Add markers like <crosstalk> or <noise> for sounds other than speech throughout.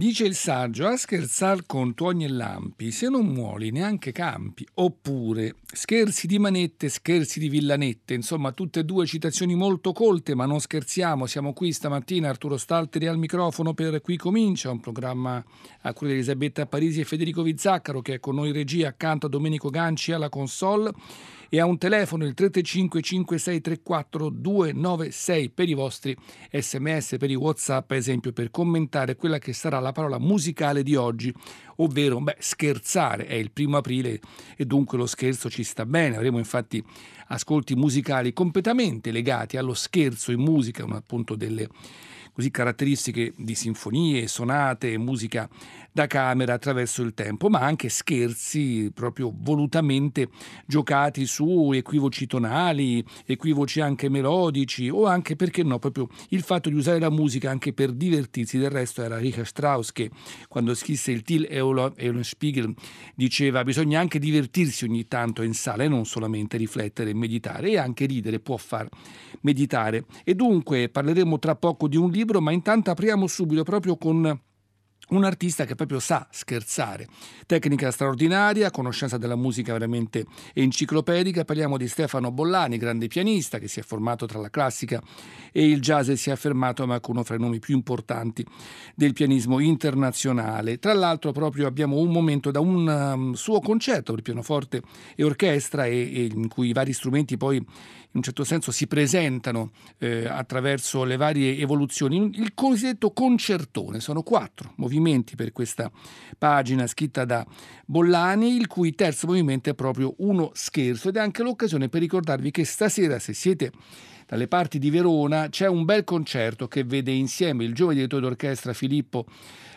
Dice il saggio, a scherzar con tuoni e lampi, se non muoli neanche campi. Oppure, scherzi di manette, scherzi di villanette. Insomma, tutte e due citazioni molto colte, ma non scherziamo. Siamo qui stamattina, Arturo Stalteri al microfono per Qui Comincia, un programma a cura di Elisabetta Parisi e Federico Vizzaccaro, che è con noi in regia accanto a Domenico Ganci alla console e a un telefono il 335 5634 296 per i vostri sms, per i whatsapp, ad esempio per commentare quella che sarà la parola musicale di oggi, ovvero beh, scherzare, è il primo aprile e dunque lo scherzo ci sta bene, avremo infatti ascolti musicali completamente legati allo scherzo in musica, appunto delle così caratteristiche di sinfonie, sonate, musica da camera attraverso il tempo, ma anche scherzi proprio volutamente giocati su equivoci tonali, equivoci anche melodici o anche, perché no, proprio il fatto di usare la musica anche per divertirsi. Del resto era Richard Strauss che quando scrisse il Till Eulenspiegel diceva bisogna anche divertirsi ogni tanto in sala e non solamente riflettere e meditare e anche ridere può far meditare. E dunque parleremo tra poco di un libro, ma intanto apriamo subito proprio con un artista che proprio sa scherzare. Tecnica straordinaria, conoscenza della musica veramente enciclopedica. Parliamo di Stefano Bollani, grande pianista che si è formato tra la classica e il jazz e si è affermato ma uno fra i nomi più importanti del pianismo internazionale. Tra l'altro proprio abbiamo un momento da un um, suo concerto per pianoforte e orchestra e, e in cui i vari strumenti poi in un certo senso si presentano eh, attraverso le varie evoluzioni. Il cosiddetto concertone, sono quattro movimenti per questa pagina scritta da Bollani, il cui terzo movimento è proprio uno scherzo ed è anche l'occasione per ricordarvi che stasera, se siete dalle parti di Verona, c'è un bel concerto che vede insieme il giovane direttore d'orchestra Filippo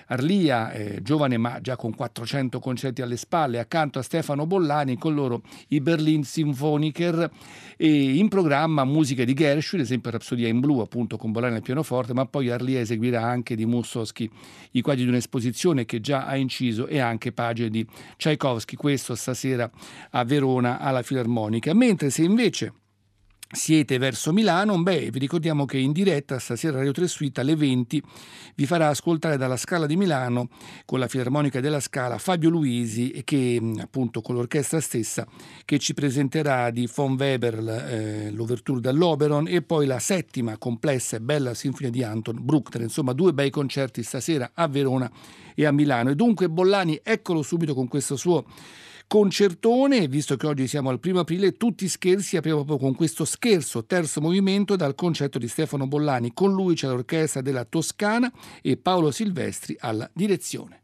Arlia, eh, giovane ma già con 400 concerti alle spalle, accanto a Stefano Bollani, con loro i Berlin Symphoniker e in programma musica di Gershwin, ad esempio Rapsodia in blu, appunto con Bollani al pianoforte, ma poi Arlia eseguirà anche di Mussowski i quadri di un'esposizione che già ha inciso e anche pagine di Tchaikovsky, questo stasera a Verona alla Filarmonica. Mentre se invece siete verso Milano, beh, vi ricordiamo che in diretta stasera Radio 3 Suite alle 20 vi farà ascoltare dalla Scala di Milano con la Filarmonica della Scala Fabio Luisi che appunto con l'orchestra stessa che ci presenterà di von Weber eh, l'Overture dall'Oberon e poi la settima complessa e bella sinfonia di Anton Bruckner, insomma due bei concerti stasera a Verona e a Milano. E dunque Bollani eccolo subito con questo suo concertone, visto che oggi siamo al primo aprile, tutti scherzi apriamo proprio con questo scherzo, terzo movimento dal concerto di Stefano Bollani. Con lui c'è l'orchestra della Toscana e Paolo Silvestri alla direzione.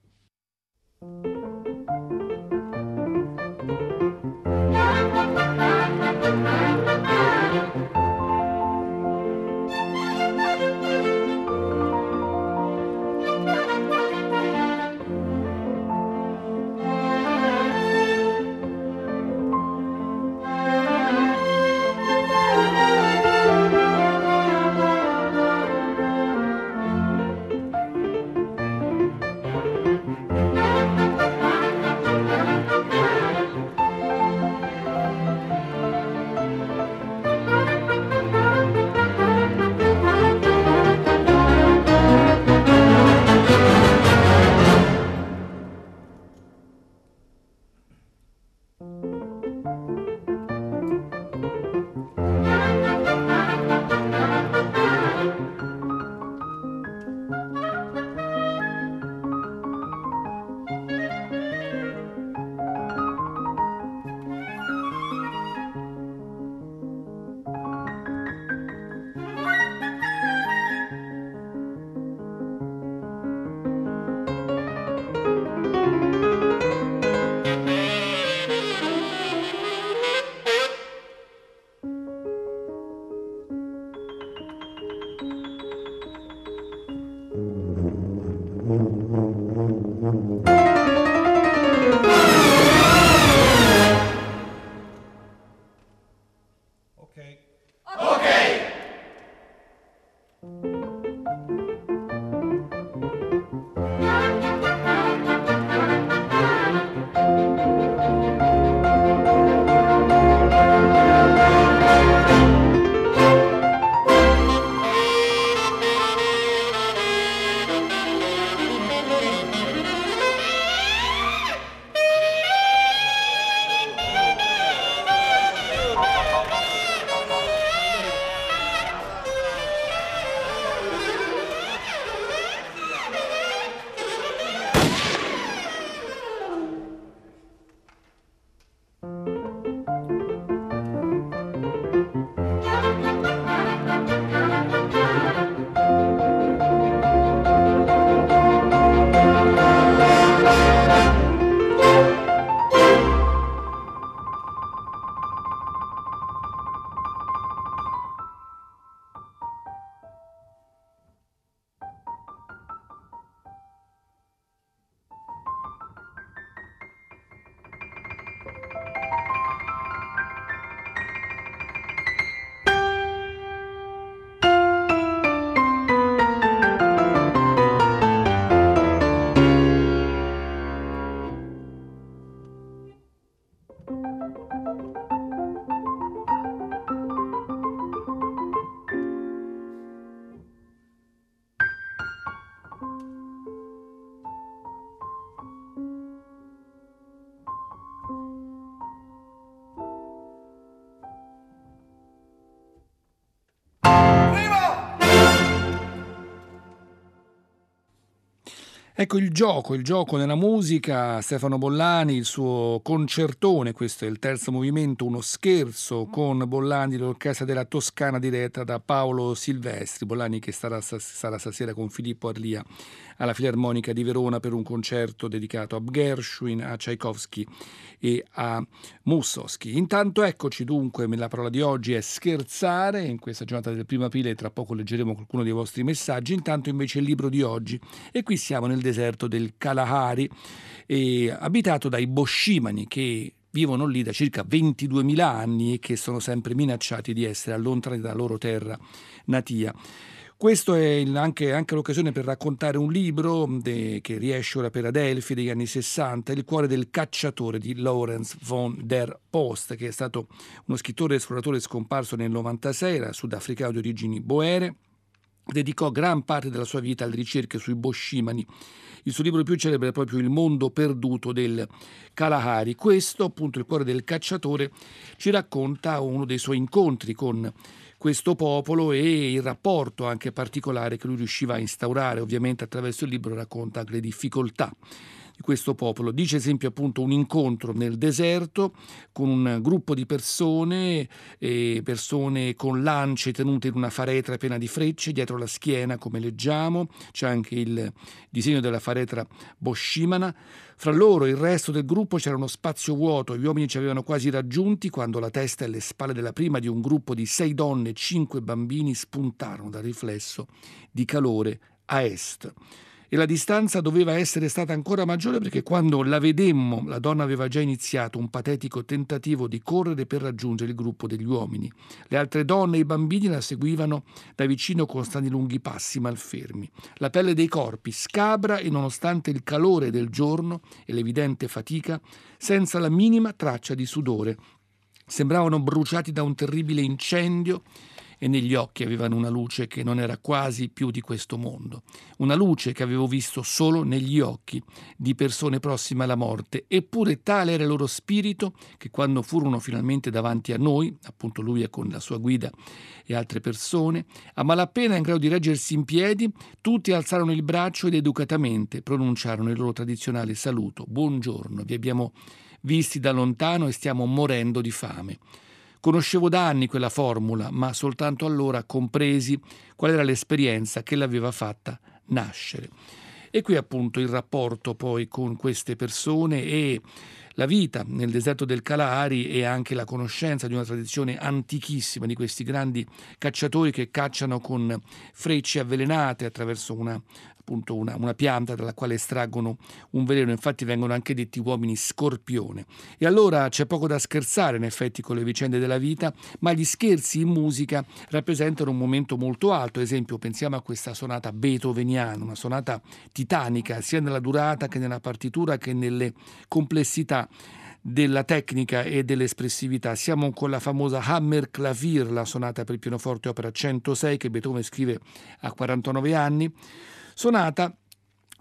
Ecco il gioco, il gioco nella musica, Stefano Bollani, il suo concertone, questo è il terzo movimento, uno scherzo con Bollani, l'orchestra della Toscana diretta da Paolo Silvestri, Bollani che starà, sarà stasera con Filippo Arlia alla Filarmonica di Verona per un concerto dedicato a Gershwin, a Tchaikovsky e a Mussowski. Intanto eccoci dunque, la parola di oggi è scherzare, in questa giornata del primo aprile tra poco leggeremo qualcuno dei vostri messaggi, intanto invece il libro di oggi. E qui siamo nel deserto del Kalahari, eh, abitato dai Boshimani che vivono lì da circa 22.000 anni e che sono sempre minacciati di essere allontanati dalla loro terra natia. Questo è anche, anche, l'occasione per raccontare un libro de, che riesce ora per Adelphi degli anni 60, Il cuore del cacciatore di Lawrence von der Post, che è stato uno scrittore e esploratore scomparso nel 96, era sudafricano di origini boere, dedicò gran parte della sua vita alle ricerche sui boscimani. Il suo libro più celebre è proprio Il mondo perduto del Kalahari. Questo, appunto, il cuore del cacciatore, ci racconta uno dei suoi incontri con questo popolo e il rapporto anche particolare che lui riusciva a instaurare, ovviamente attraverso il libro racconta anche le difficoltà di questo popolo. Dice esempio appunto un incontro nel deserto con un gruppo di persone, eh, persone con lance tenute in una faretra piena di frecce dietro la schiena come leggiamo, c'è anche il disegno della faretra boschimana fra loro e il resto del gruppo c'era uno spazio vuoto, gli uomini ci avevano quasi raggiunti quando la testa e le spalle della prima di un gruppo di sei donne e cinque bambini spuntarono dal riflesso di calore a est e la distanza doveva essere stata ancora maggiore perché quando la vedemmo la donna aveva già iniziato un patetico tentativo di correre per raggiungere il gruppo degli uomini. Le altre donne e i bambini la seguivano da vicino con strani lunghi passi malfermi. La pelle dei corpi scabra e nonostante il calore del giorno e l'evidente fatica, senza la minima traccia di sudore. Sembravano bruciati da un terribile incendio e negli occhi avevano una luce che non era quasi più di questo mondo, una luce che avevo visto solo negli occhi di persone prossime alla morte, eppure tale era il loro spirito che quando furono finalmente davanti a noi, appunto lui con la sua guida e altre persone, a malapena in grado di reggersi in piedi, tutti alzarono il braccio ed educatamente pronunciarono il loro tradizionale saluto, buongiorno, vi abbiamo visti da lontano e stiamo morendo di fame. Conoscevo da anni quella formula, ma soltanto allora compresi qual era l'esperienza che l'aveva fatta nascere. E qui appunto il rapporto poi con queste persone e la vita nel deserto del Kalahari e anche la conoscenza di una tradizione antichissima di questi grandi cacciatori che cacciano con frecce avvelenate attraverso una appunto una, una, pianta dalla quale estraggono un veleno, infatti vengono anche detti uomini scorpione. E allora c'è poco da scherzare in effetti con le vicende della vita, ma gli scherzi in musica rappresentano un momento molto alto, ad esempio pensiamo a questa sonata beethoveniana, una sonata titanica sia nella durata che nella partitura che nelle complessità della tecnica e dell'espressività. Siamo con la famosa Hammer Clavier, la sonata per pianoforte opera 106 che Beethoven scrive a 49 anni sonata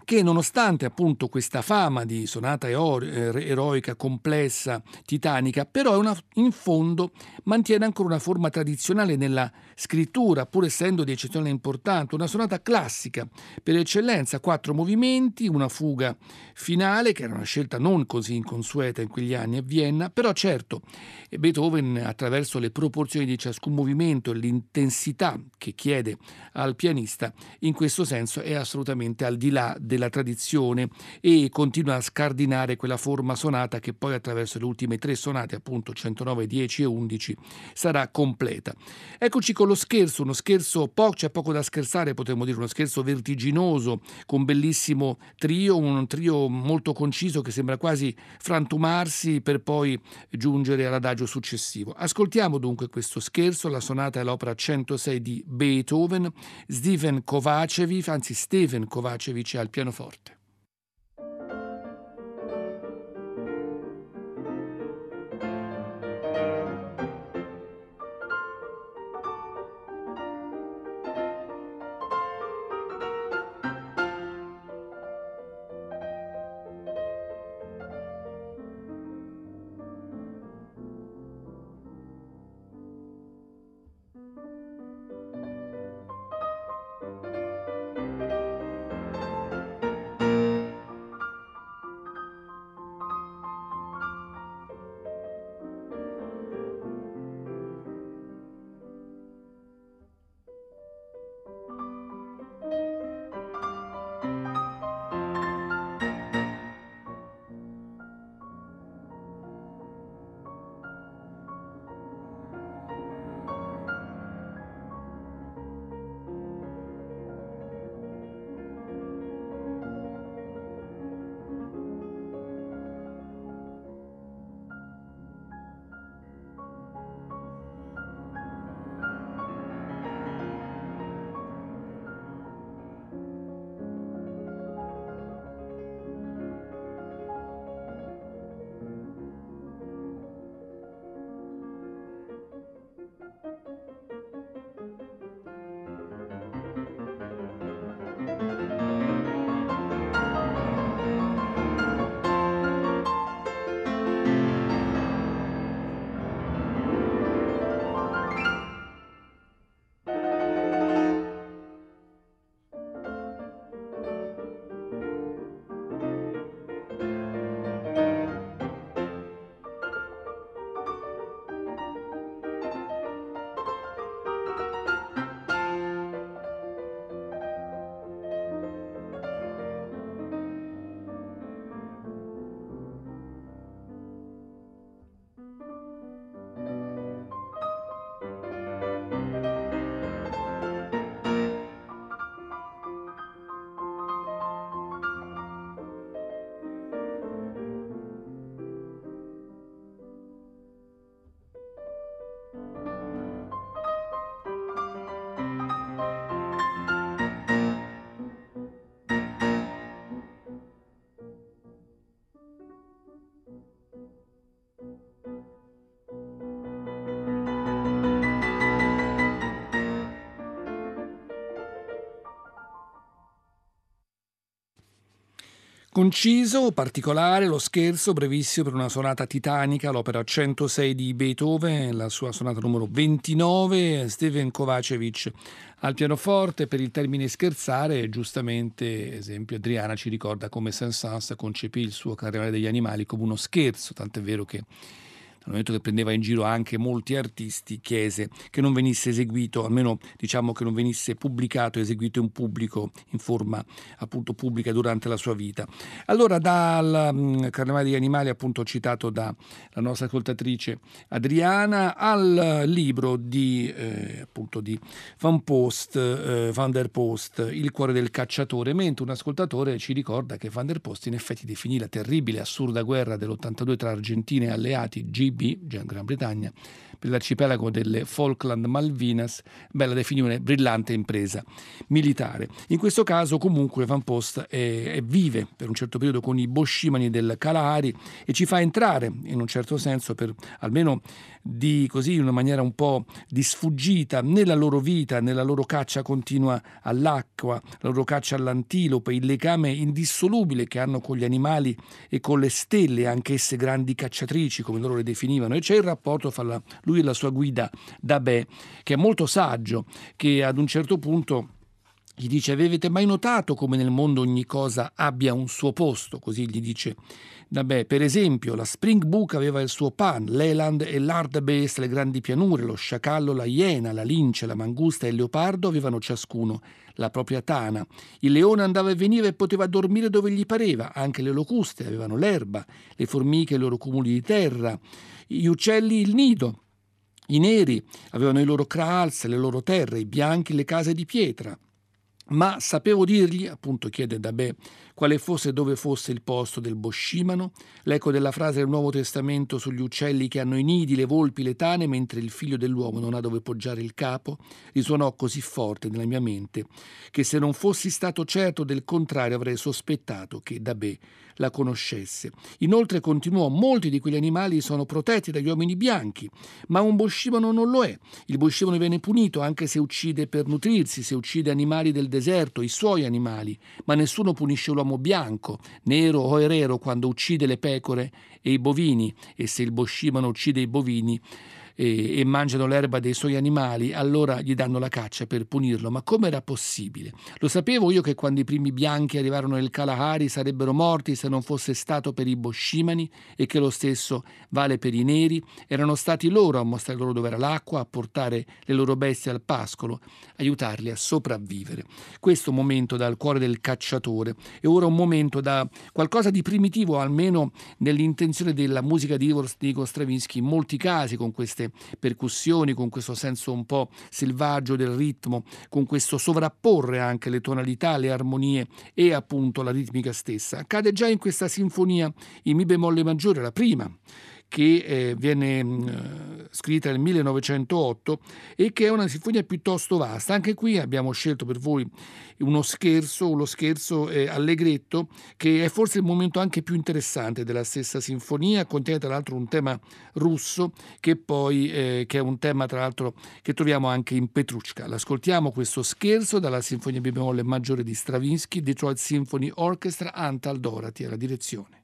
che nonostante appunto questa fama di sonata eroica, complessa, titanica, però una, in fondo mantiene ancora una forma tradizionale nella scrittura, pur essendo di eccezionale importanza, una sonata classica per eccellenza, quattro movimenti, una fuga finale, che era una scelta non così inconsueta in quegli anni a Vienna, però certo Beethoven attraverso le proporzioni di ciascun movimento e l'intensità che chiede al pianista, in questo senso è assolutamente al di là del della tradizione e continua a scardinare quella forma sonata che poi attraverso le ultime tre sonate, appunto 109, 10 e 11, sarà completa. Eccoci con lo scherzo, uno scherzo, po- c'è poco da scherzare, potremmo dire uno scherzo vertiginoso, con bellissimo trio, un trio molto conciso che sembra quasi frantumarsi per poi giungere all'adagio successivo. Ascoltiamo dunque questo scherzo, la sonata è l'opera 106 di Beethoven, Steven Kovacevic, anzi Steven Kovacevic al piano pianoforte. Conciso, particolare, lo scherzo brevissimo per una sonata titanica, l'opera 106 di Beethoven, la sua sonata numero 29, Steven Kovacevic al pianoforte. Per il termine scherzare, giustamente, esempio, Adriana ci ricorda come Saint-Saëns concepì il suo Carnevale degli animali come uno scherzo, tant'è vero che momento che prendeva in giro anche molti artisti, chiese che non venisse eseguito, almeno diciamo che non venisse pubblicato, eseguito in pubblico, in forma appunto pubblica durante la sua vita. Allora dal mm, Carnevale degli Animali, appunto citato dalla nostra ascoltatrice Adriana, al libro di, eh, appunto di Van Post, eh, Van der Post, Il cuore del cacciatore, mentre un ascoltatore ci ricorda che Van der Post in effetti definì la terribile, assurda guerra dell'82 tra Argentina e alleati GB Gran Bretagna, l'arcipelago delle Falkland Malvinas, bella definizione brillante impresa militare. In questo caso comunque Van Post è, è vive per un certo periodo con i boscimani del Kalahari e ci fa entrare in un certo senso per almeno di così in una maniera un po' di sfuggita nella loro vita, nella loro caccia continua all'acqua, la loro caccia all'antilope, il legame indissolubile che hanno con gli animali e con le stelle, anch'esse grandi cacciatrici come loro le definivano, e c'è il rapporto fra lui e la sua guida Dabè, che è molto saggio, che ad un certo punto gli dice avete mai notato come nel mondo ogni cosa abbia un suo posto? Così gli dice Vabbè, per esempio, la Springbook aveva il suo pan, l'Eland e l'Hardbeest, le grandi pianure, lo sciacallo, la iena, la lince, la mangusta e il leopardo avevano ciascuno la propria tana. Il leone andava e veniva e poteva dormire dove gli pareva, anche le locuste avevano l'erba, le formiche i loro cumuli di terra, gli uccelli il nido. I neri avevano i loro kraals, le loro terre, i bianchi le case di pietra. Ma sapevo dirgli, appunto chiede Dabè, quale fosse e dove fosse il posto del boscimano, l'eco della frase del Nuovo Testamento sugli uccelli che hanno i nidi, le volpi, le tane, mentre il figlio dell'uomo non ha dove poggiare il capo, risuonò così forte nella mia mente che se non fossi stato certo del contrario avrei sospettato che Dabè la conoscesse. Inoltre continuò, molti di quegli animali sono protetti dagli uomini bianchi, ma un boscimano non lo è. Il boscimano viene punito anche se uccide per nutrirsi, se uccide animali del deserto, i suoi animali, ma nessuno punisce l'uomo bianco, nero o erero quando uccide le pecore e i bovini, e se il boscimano uccide i bovini, e, e mangiano l'erba dei suoi animali, allora gli danno la caccia per punirlo. Ma come era possibile? Lo sapevo io che quando i primi bianchi arrivarono nel Kalahari sarebbero morti se non fosse stato per i boscimani e che lo stesso vale per i neri. Erano stati loro a mostrare loro dove era l'acqua, a portare le loro bestie al pascolo, aiutarli a sopravvivere. Questo momento dal cuore del cacciatore è ora un momento da qualcosa di primitivo, almeno nell'intenzione della musica di Igor Stravinsky, in molti casi con queste percussioni, con questo senso un po' selvaggio del ritmo, con questo sovrapporre anche le tonalità, le armonie e appunto la ritmica stessa. Accade già in questa sinfonia in Mi bemolle maggiore, la prima che eh, viene mm, scritta nel 1908 e che è una sinfonia piuttosto vasta. Anche qui abbiamo scelto per voi uno scherzo, lo scherzo eh, allegretto, che è forse il momento anche più interessante della stessa sinfonia, contiene tra l'altro un tema russo che poi eh, che è un tema tra l'altro che troviamo anche in Petrushka. L'ascoltiamo questo scherzo dalla sinfonia bemolle maggiore di Stravinsky, Detroit Symphony Orchestra, Antal Dorati alla direzione.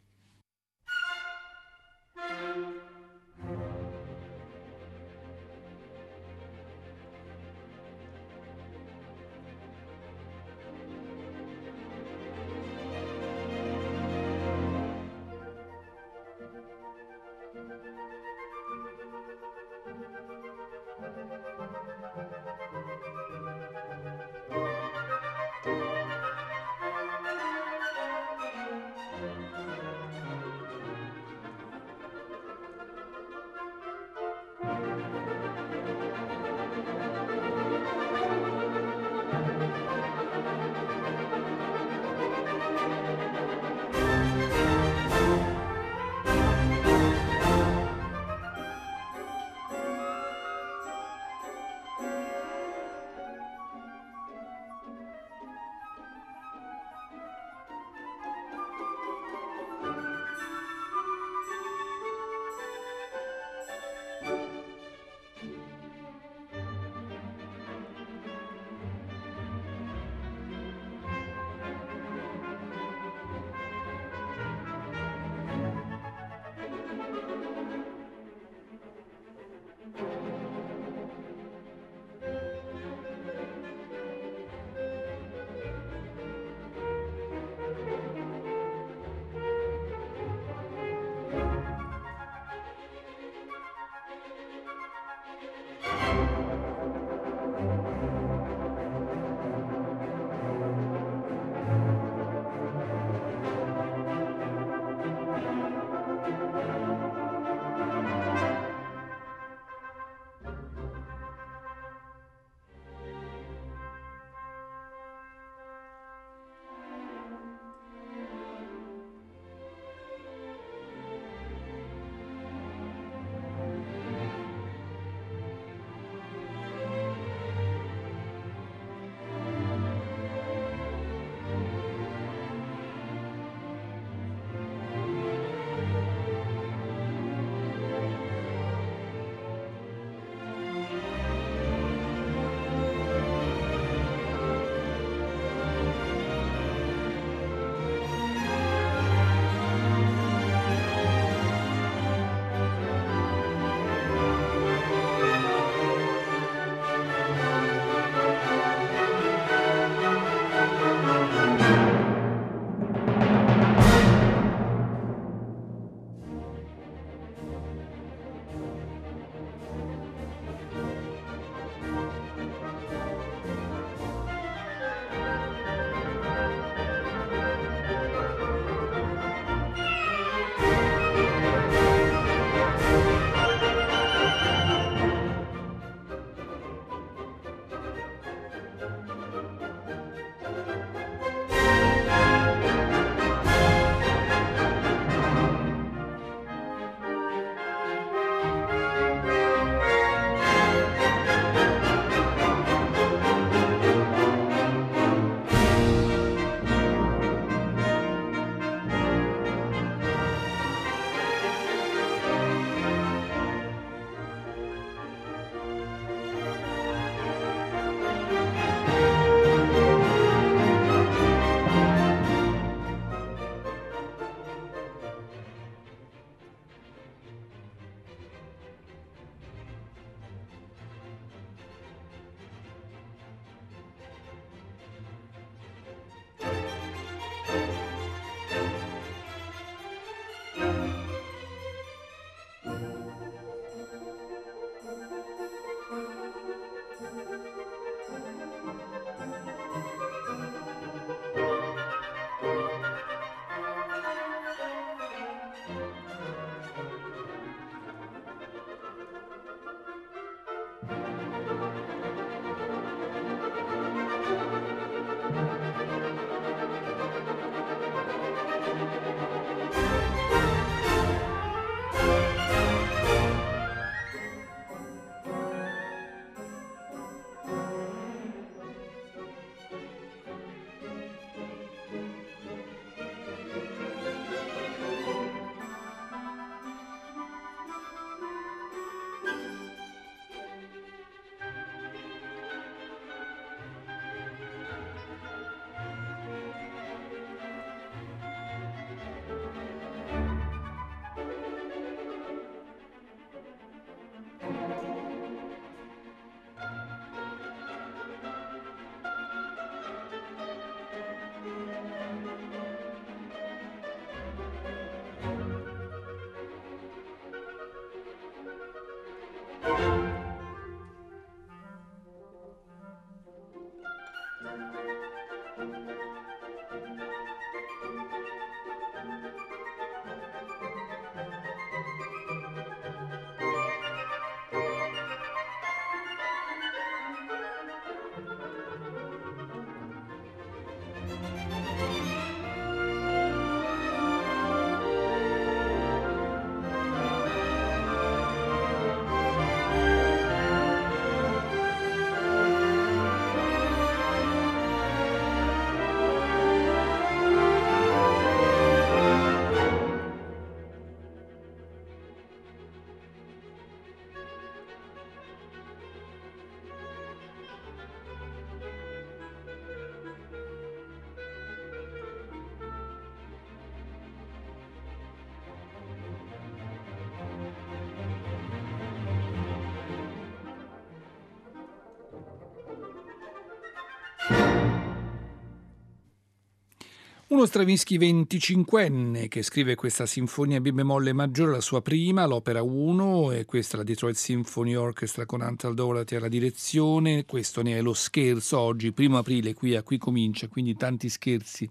Uno Stravinsky 25enne che scrive questa sinfonia B bemolle maggiore, la sua prima, l'opera 1, e questa è la Detroit Symphony Orchestra con Antal Doherty alla direzione. Questo ne è lo scherzo oggi, primo aprile, qui a qui comincia, quindi tanti scherzi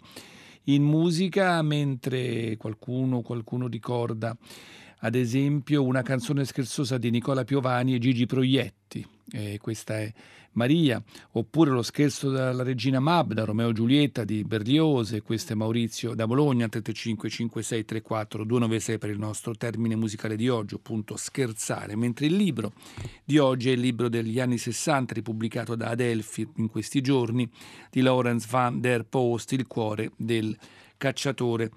in musica, mentre qualcuno, qualcuno ricorda ad esempio una canzone scherzosa di Nicola Piovani e Gigi Proietti. Eh, questa è Maria, oppure lo scherzo della regina Mab da Romeo Giulietta di Berlioz, questo è Maurizio da Bologna, 35 56 34 296 per il nostro termine musicale di oggi, appunto scherzare, mentre il libro di oggi è il libro degli anni 60 ripubblicato da Adelphi in questi giorni di Lawrence van der Post, Il cuore del cacciatore.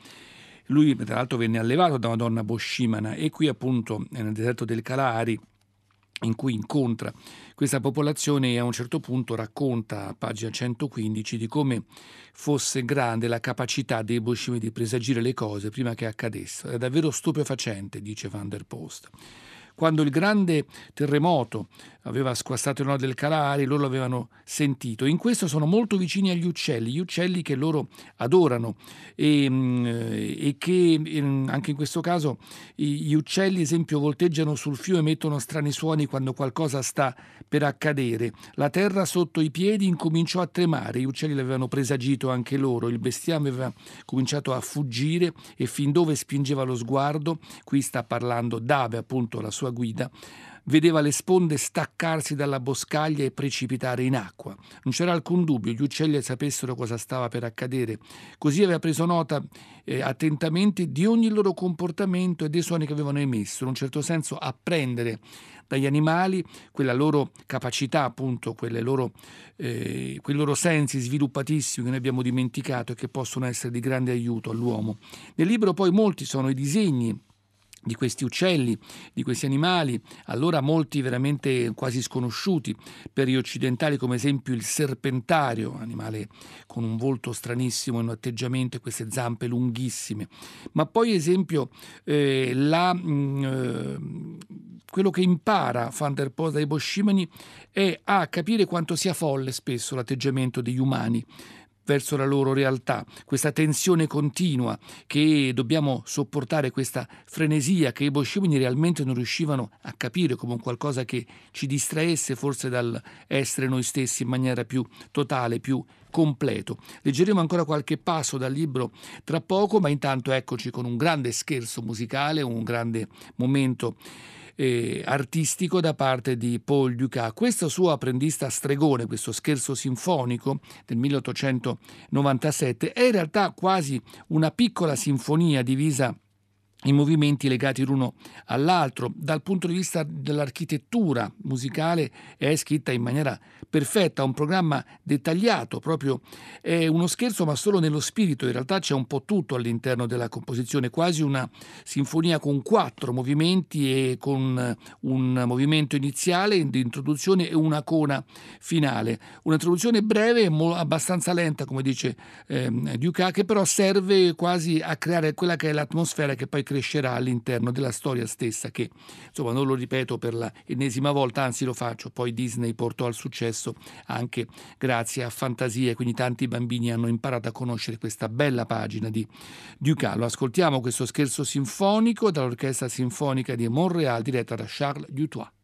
Lui tra l'altro venne allevato da una donna boscimana e qui appunto nel deserto del Kalahari in cui incontra questa popolazione e a un certo punto racconta a pagina 115 di come fosse grande la capacità dei boscimi di presagire le cose prima che accadessero. È davvero stupefacente, dice Van der Post. Quando il grande terremoto aveva squassato il nord del Calari, loro l'avevano sentito. In questo sono molto vicini agli uccelli, gli uccelli che loro adorano e, mm, e che mm, anche in questo caso gli uccelli, esempio, volteggiano sul fiume e emettono strani suoni quando qualcosa sta per accadere. La terra sotto i piedi incominciò a tremare, gli uccelli l'avevano presagito anche loro, il bestiame aveva cominciato a fuggire e fin dove spingeva lo sguardo, qui sta parlando Dave, appunto la sua guida, vedeva le sponde staccarsi dalla boscaglia e precipitare in acqua. Non c'era alcun dubbio, gli uccelli sapessero cosa stava per accadere. Così aveva preso nota eh, attentamente di ogni loro comportamento e dei suoni che avevano emesso, in un certo senso apprendere dagli animali quella loro capacità, appunto, loro, eh, quei loro sensi sviluppatissimi che noi abbiamo dimenticato e che possono essere di grande aiuto all'uomo. Nel libro poi molti sono i disegni di questi uccelli, di questi animali, allora molti veramente quasi sconosciuti. Per gli occidentali, come esempio il serpentario, animale con un volto stranissimo, un atteggiamento e queste zampe lunghissime, ma poi esempio eh, la, mh, mm, eh, quello che impara Van der Poel dai boscimani è a capire quanto sia folle spesso l'atteggiamento degli umani verso la loro realtà, questa tensione continua che dobbiamo sopportare, questa frenesia che i boscimini realmente non riuscivano a capire come un qualcosa che ci distraesse forse dal essere noi stessi in maniera più totale, più completo. Leggeremo ancora qualche passo dal libro tra poco, ma intanto eccoci con un grande scherzo musicale, un grande momento eh, artistico da parte di Paul Dukas. Questo suo apprendista stregone, questo scherzo sinfonico del 1897, è in realtà quasi una piccola sinfonia divisa i movimenti legati l'uno all'altro. Dal punto di vista dell'architettura musicale è scritta in maniera perfetta, un programma dettagliato, proprio è uno scherzo ma solo nello spirito, in realtà c'è un po' tutto all'interno della composizione, quasi una sinfonia con quattro movimenti e con un movimento iniziale di introduzione e una cona finale. Un'introduzione breve e abbastanza lenta, come dice eh, Duca, che però serve quasi a creare quella che è l'atmosfera che poi crescerà all'interno della storia stessa che, insomma, non lo ripeto per l'ennesima volta, anzi lo faccio, poi Disney portò al successo anche grazie a fantasie, quindi tanti bambini hanno imparato a conoscere questa bella pagina di Ducalo. Ascoltiamo questo scherzo sinfonico dall'Orchestra Sinfonica di Montreal diretta da Charles Dutoit.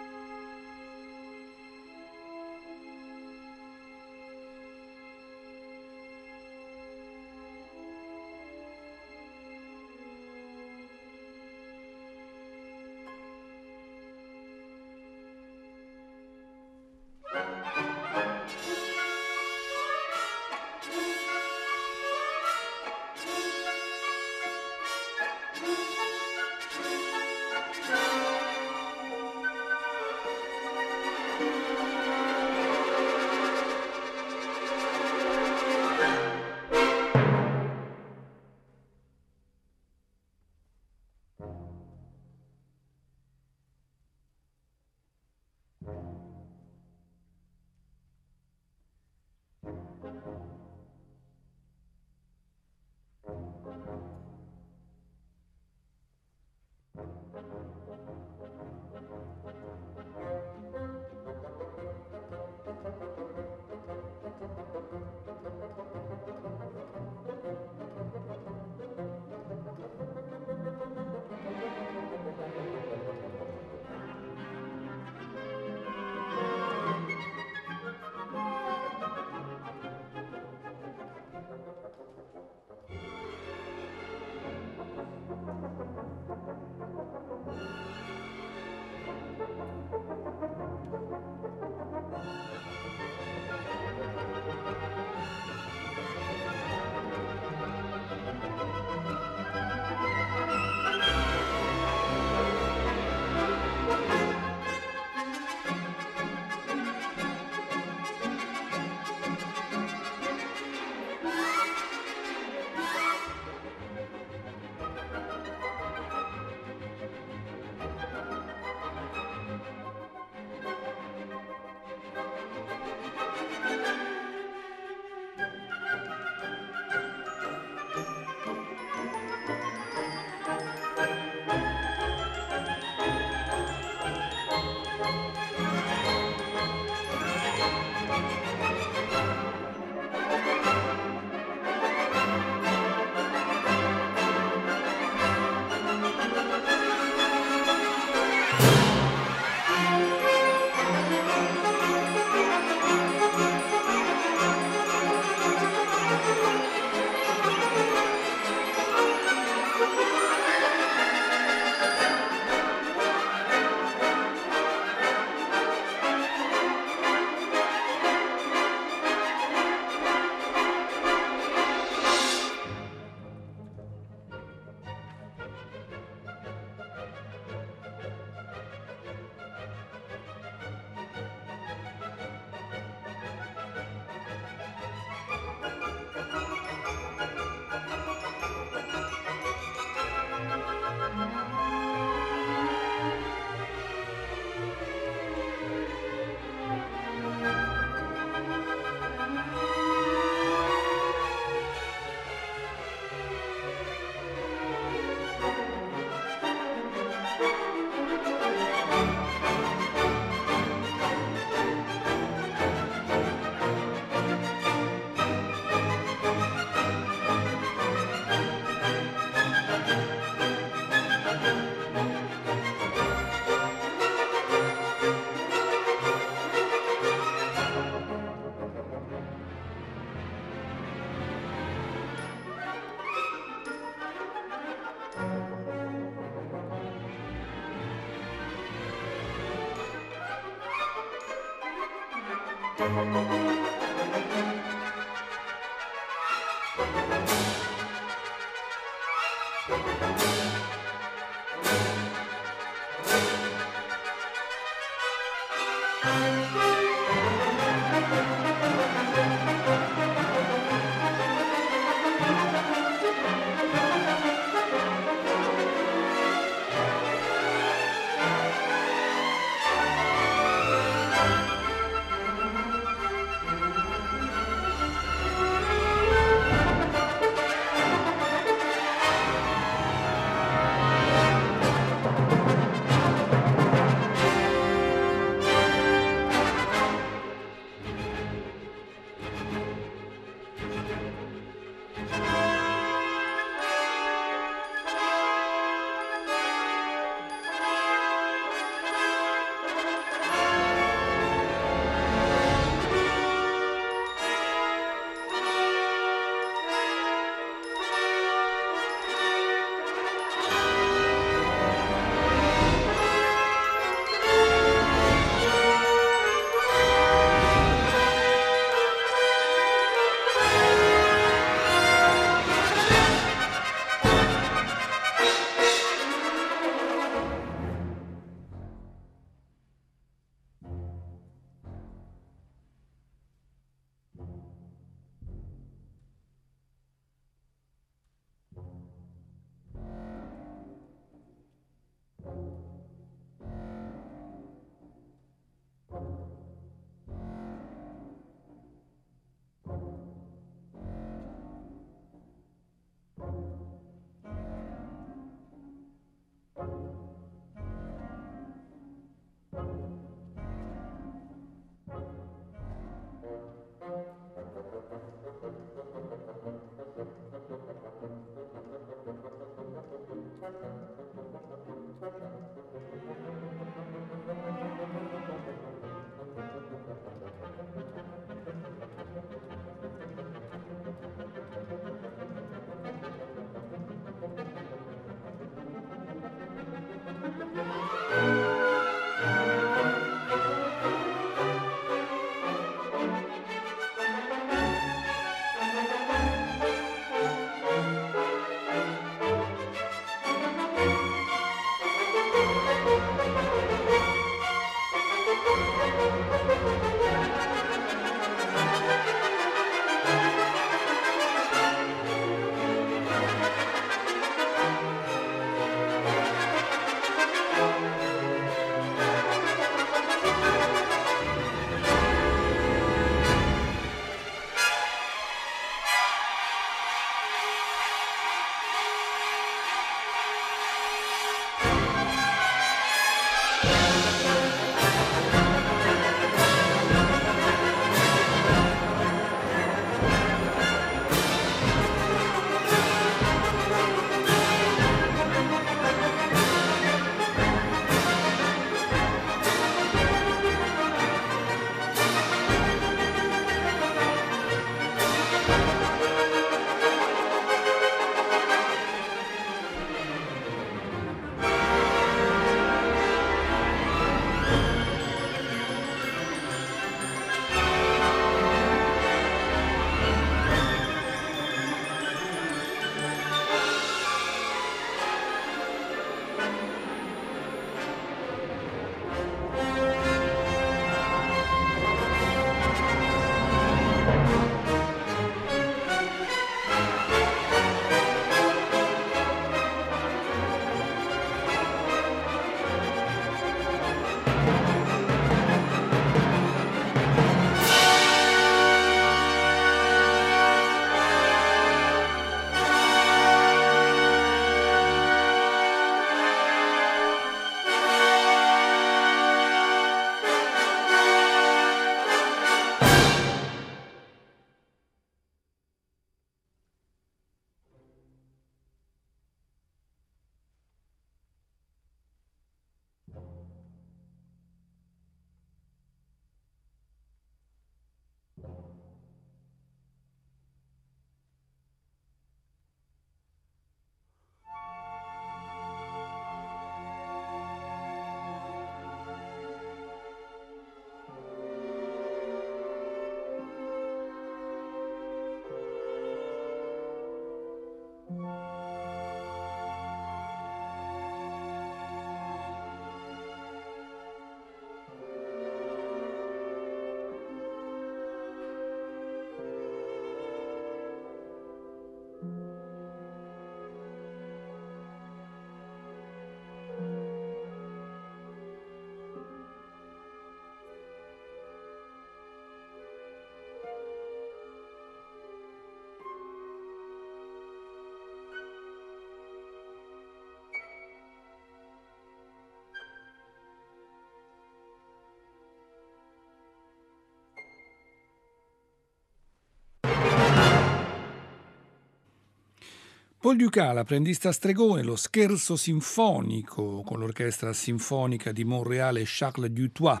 Paul Dukas, l'apprendista stregone, lo scherzo sinfonico con l'orchestra sinfonica di Montreal e Charles Dutois.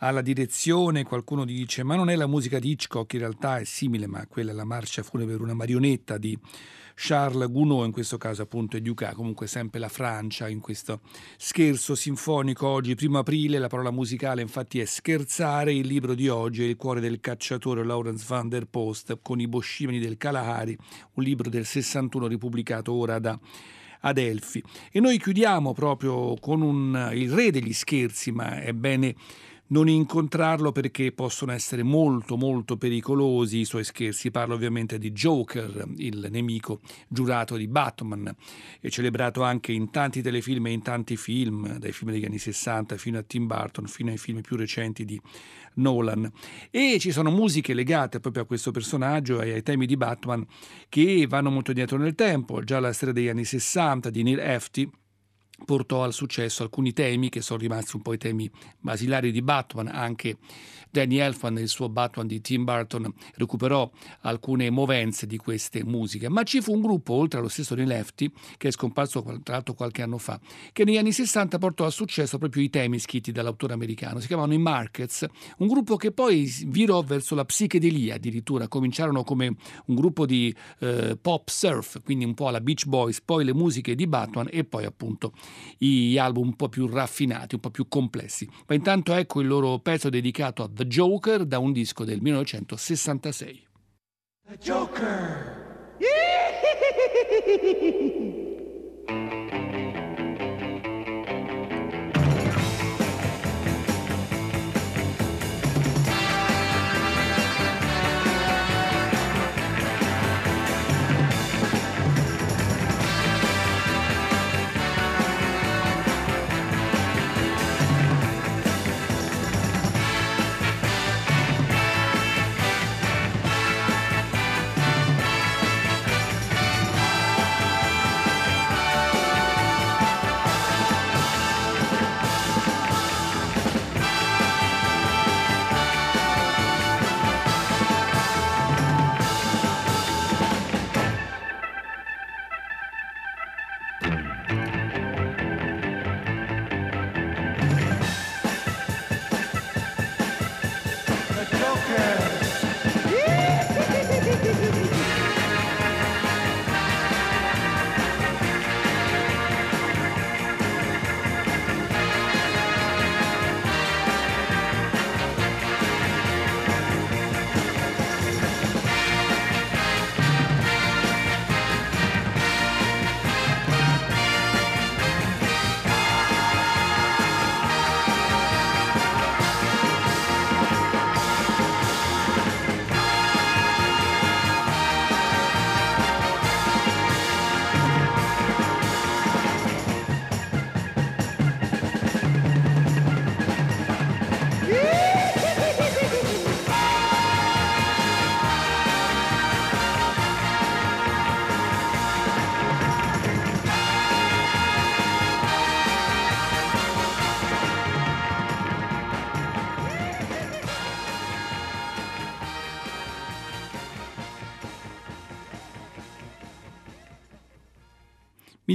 Alla direzione qualcuno dice ma non è la musica di Hitchcock, in realtà è simile, ma quella è la marcia funebre per una marionetta di Charles Gounod, in questo caso appunto è Dukas, comunque sempre la Francia in questo scherzo sinfonico oggi, primo aprile, la parola musicale infatti è scherzare, il libro di oggi è Il cuore del cacciatore Lawrence van der Post con i boscimani del Kalahari, un libro del 61 ripubblicato ora da Adelphi. E noi chiudiamo proprio con un, il re degli scherzi, ma è bene non incontrarlo perché possono essere molto molto pericolosi i suoi scherzi. Parlo ovviamente di Joker, il nemico giurato di Batman, e celebrato anche in tanti telefilm e in tanti film, dai film degli anni 60 fino a Tim Burton, fino ai film più recenti di Nolan. E ci sono musiche legate proprio a questo personaggio e ai temi di Batman che vanno molto dietro nel tempo. Già la storia degli anni 60 di Neil Hefti portò al successo alcuni temi che sono rimasti un po' i temi basilari di Batman, anche Danny Elfman nel suo Batman di Tim Burton recuperò alcune movenze di queste musiche, ma ci fu un gruppo, oltre allo stesso Neil Lefty, che è scomparso tra l'altro qualche anno fa, che negli anni 60 portò al successo proprio i temi scritti dall'autore americano, si chiamavano i Markets, un gruppo che poi virò verso la psichedelia addirittura, cominciarono come un gruppo di eh, pop surf, quindi un po' alla Beach Boys, poi le musiche di Batman e poi appunto gli album un po' più raffinati, un po' più complessi. Ma intanto ecco il loro pezzo dedicato a The Joker da un disco del 1966. The Joker! <laughs>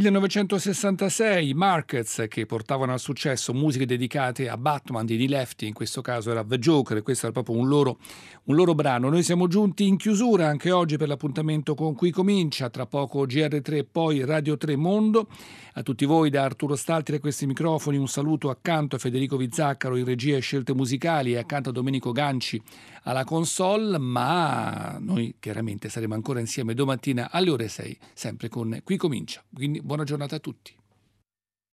1966, Markets che portavano al successo musiche dedicate a Batman di Neil Lefty, in questo caso era The Joker, e questo era proprio un loro, un loro brano. Noi siamo giunti in chiusura anche oggi per l'appuntamento con cui comincia, tra poco GR3 poi Radio 3 Mondo. A tutti voi da Arturo Stalti a questi microfoni un saluto accanto a Federico Vizzaccaro in regia e scelte musicali e accanto a Domenico Ganci alla console, ma noi chiaramente saremo ancora insieme domattina alle ore 6, sempre con Qui Comincia. Quindi buona giornata a tutti.